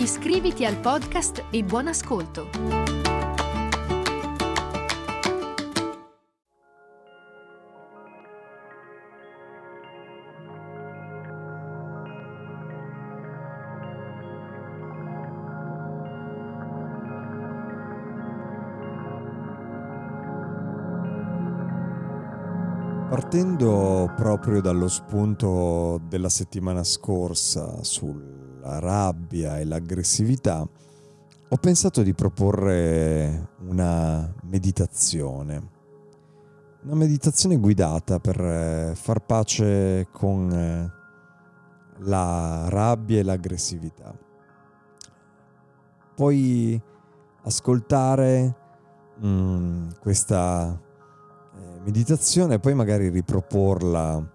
Iscriviti al podcast e buon ascolto! Partendo proprio dallo spunto della settimana scorsa sulla rabbia e l'aggressività, ho pensato di proporre una meditazione. Una meditazione guidata per eh, far pace con eh, la rabbia e l'aggressività. Puoi ascoltare mm, questa meditazione e poi magari riproporla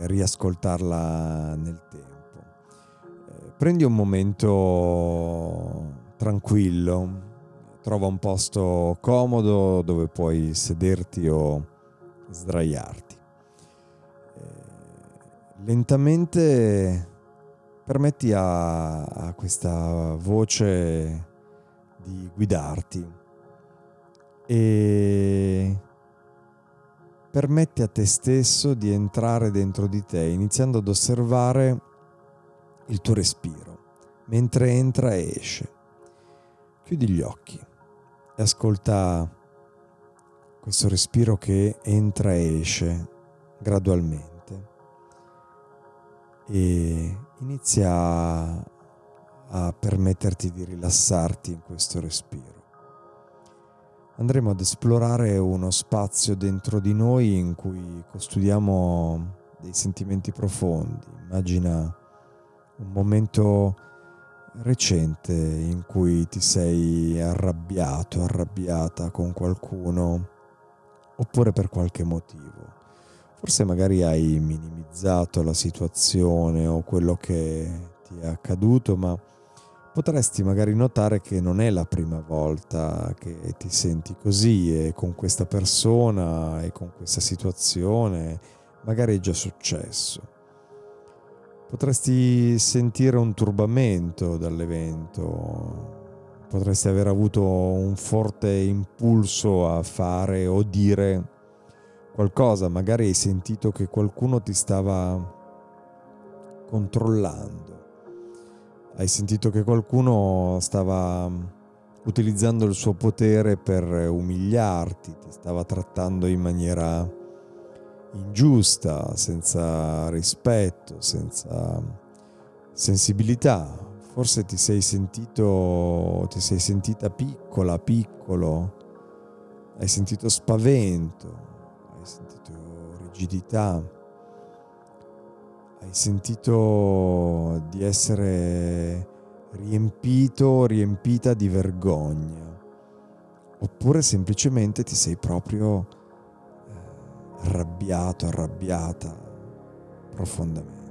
e riascoltarla nel tempo. Prendi un momento tranquillo, trova un posto comodo dove puoi sederti o sdraiarti. Eh, lentamente permetti a, a questa voce di guidarti e permetti a te stesso di entrare dentro di te, iniziando ad osservare il tuo respiro, mentre entra e esce. Chiudi gli occhi e ascolta questo respiro che entra e esce gradualmente e inizia a permetterti di rilassarti in questo respiro andremo ad esplorare uno spazio dentro di noi in cui custodiamo dei sentimenti profondi. Immagina un momento recente in cui ti sei arrabbiato, arrabbiata con qualcuno oppure per qualche motivo. Forse magari hai minimizzato la situazione o quello che ti è accaduto, ma potresti magari notare che non è la prima volta che ti senti così e con questa persona e con questa situazione magari è già successo. Potresti sentire un turbamento dall'evento, potresti aver avuto un forte impulso a fare o dire qualcosa, magari hai sentito che qualcuno ti stava controllando. Hai sentito che qualcuno stava utilizzando il suo potere per umiliarti, ti stava trattando in maniera ingiusta, senza rispetto, senza sensibilità. Forse ti sei sentito, ti sei sentita piccola, piccolo, hai sentito spavento, hai sentito rigidità. Hai sentito di essere riempito, riempita di vergogna, oppure semplicemente ti sei proprio arrabbiato, arrabbiata profondamente.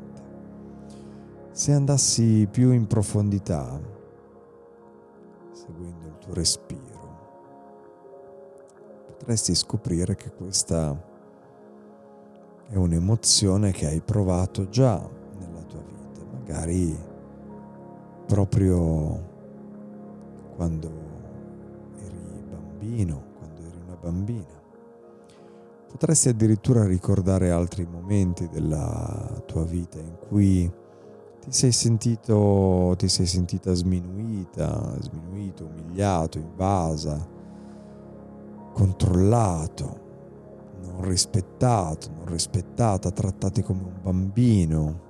Se andassi più in profondità, seguendo il tuo respiro, potresti scoprire che questa è un'emozione che hai provato già nella tua vita, magari proprio quando eri bambino, quando eri una bambina. Potresti addirittura ricordare altri momenti della tua vita in cui ti sei sentito, ti sei sentita sminuita, sminuito, umiliato, invasa, controllato non rispettato, non rispettata, trattati come un bambino.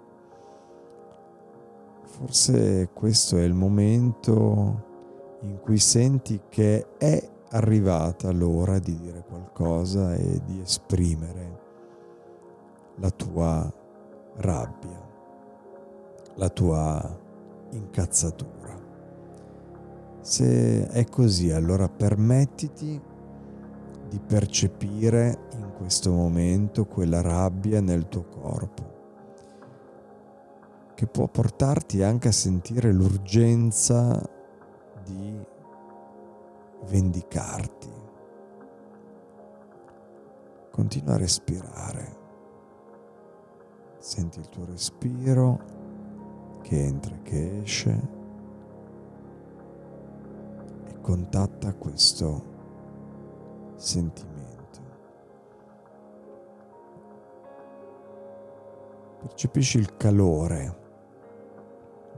Forse questo è il momento in cui senti che è arrivata l'ora di dire qualcosa e di esprimere la tua rabbia, la tua incazzatura. Se è così, allora permettiti di percepire in questo momento quella rabbia nel tuo corpo, che può portarti anche a sentire l'urgenza di vendicarti. Continua a respirare. Senti il tuo respiro che entra e che esce e contatta questo sentimento. Percepisci il calore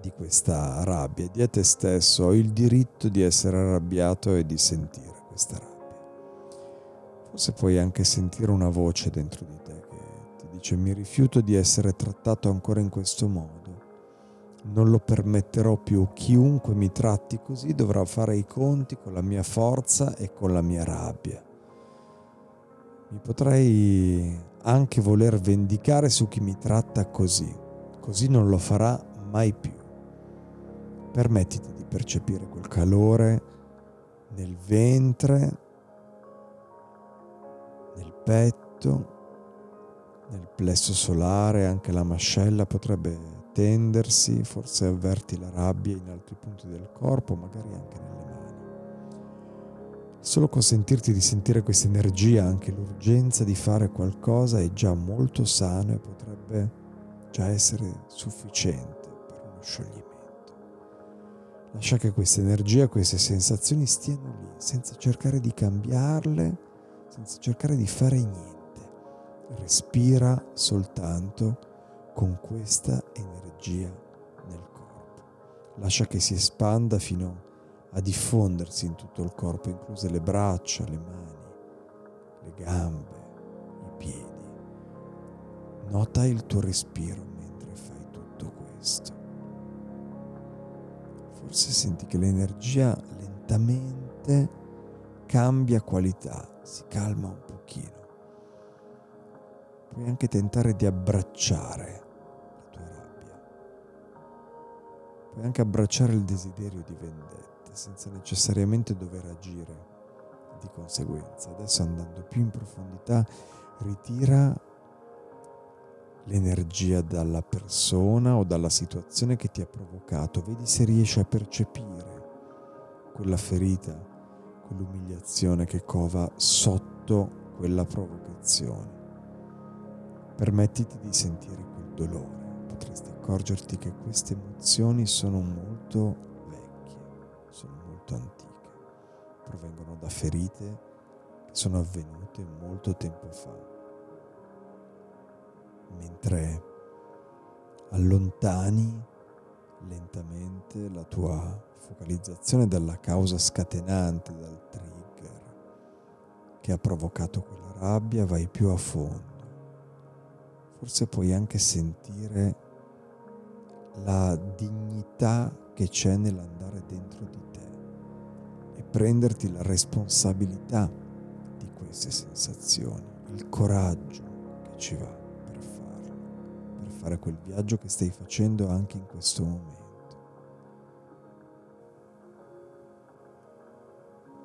di questa rabbia di a te stesso ho il diritto di essere arrabbiato e di sentire questa rabbia. Forse puoi anche sentire una voce dentro di te che ti dice mi rifiuto di essere trattato ancora in questo modo. Non lo permetterò più. Chiunque mi tratti così dovrà fare i conti con la mia forza e con la mia rabbia. Mi potrei anche voler vendicare su chi mi tratta così. Così non lo farà mai più. Permettiti di percepire quel calore nel ventre, nel petto, nel plesso solare, anche la mascella potrebbe tendersi, forse avverti la rabbia in altri punti del corpo, magari anche nelle mani. Solo consentirti di sentire questa energia, anche l'urgenza di fare qualcosa è già molto sano e potrebbe già essere sufficiente per uno scioglimento. Lascia che questa energia, queste sensazioni stiano lì, senza cercare di cambiarle, senza cercare di fare niente. Respira soltanto con questa energia nel corpo. Lascia che si espanda fino a diffondersi in tutto il corpo, incluse le braccia, le mani, le gambe, i piedi. Nota il tuo respiro forse senti che l'energia lentamente cambia qualità, si calma un pochino. Puoi anche tentare di abbracciare la tua rabbia. Puoi anche abbracciare il desiderio di vendetta senza necessariamente dover agire di conseguenza. Adesso andando più in profondità, ritira l'energia dalla persona o dalla situazione che ti ha provocato, vedi se riesci a percepire quella ferita, quell'umiliazione che cova sotto quella provocazione. Permettiti di sentire quel dolore, potresti accorgerti che queste emozioni sono molto vecchie, sono molto antiche, provengono da ferite che sono avvenute molto tempo fa mentre allontani lentamente la tua focalizzazione dalla causa scatenante, dal trigger che ha provocato quella rabbia, vai più a fondo. Forse puoi anche sentire la dignità che c'è nell'andare dentro di te e prenderti la responsabilità di queste sensazioni, il coraggio che ci va fare quel viaggio che stai facendo anche in questo momento.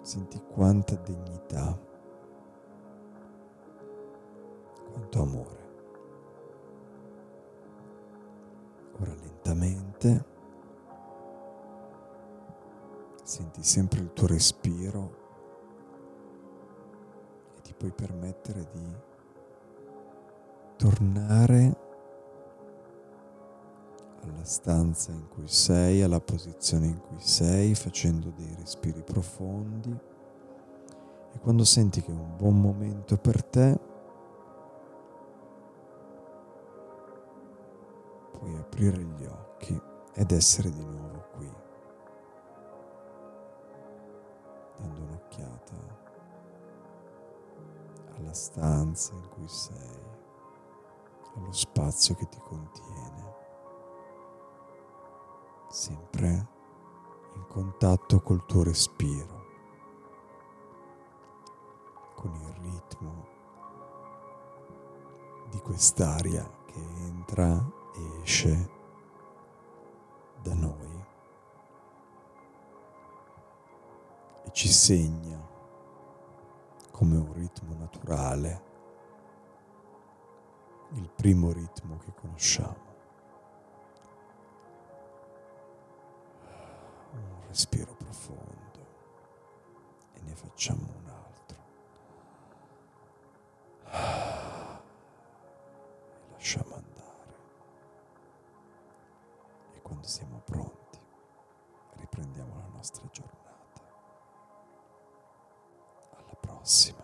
Senti quanta dignità, quanto amore. Ora lentamente senti sempre il tuo respiro e ti puoi permettere di tornare alla stanza in cui sei, alla posizione in cui sei, facendo dei respiri profondi. E quando senti che è un buon momento per te, puoi aprire gli occhi ed essere di nuovo qui, dando un'occhiata alla stanza in cui sei, allo spazio che ti contiene sempre in contatto col tuo respiro, con il ritmo di quest'aria che entra e esce da noi. ci segna come un ritmo naturale, il primo ritmo che conosciamo. Respiro profondo e ne facciamo un altro. E lasciamo andare. E quando siamo pronti, riprendiamo la nostra giornata. Alla prossima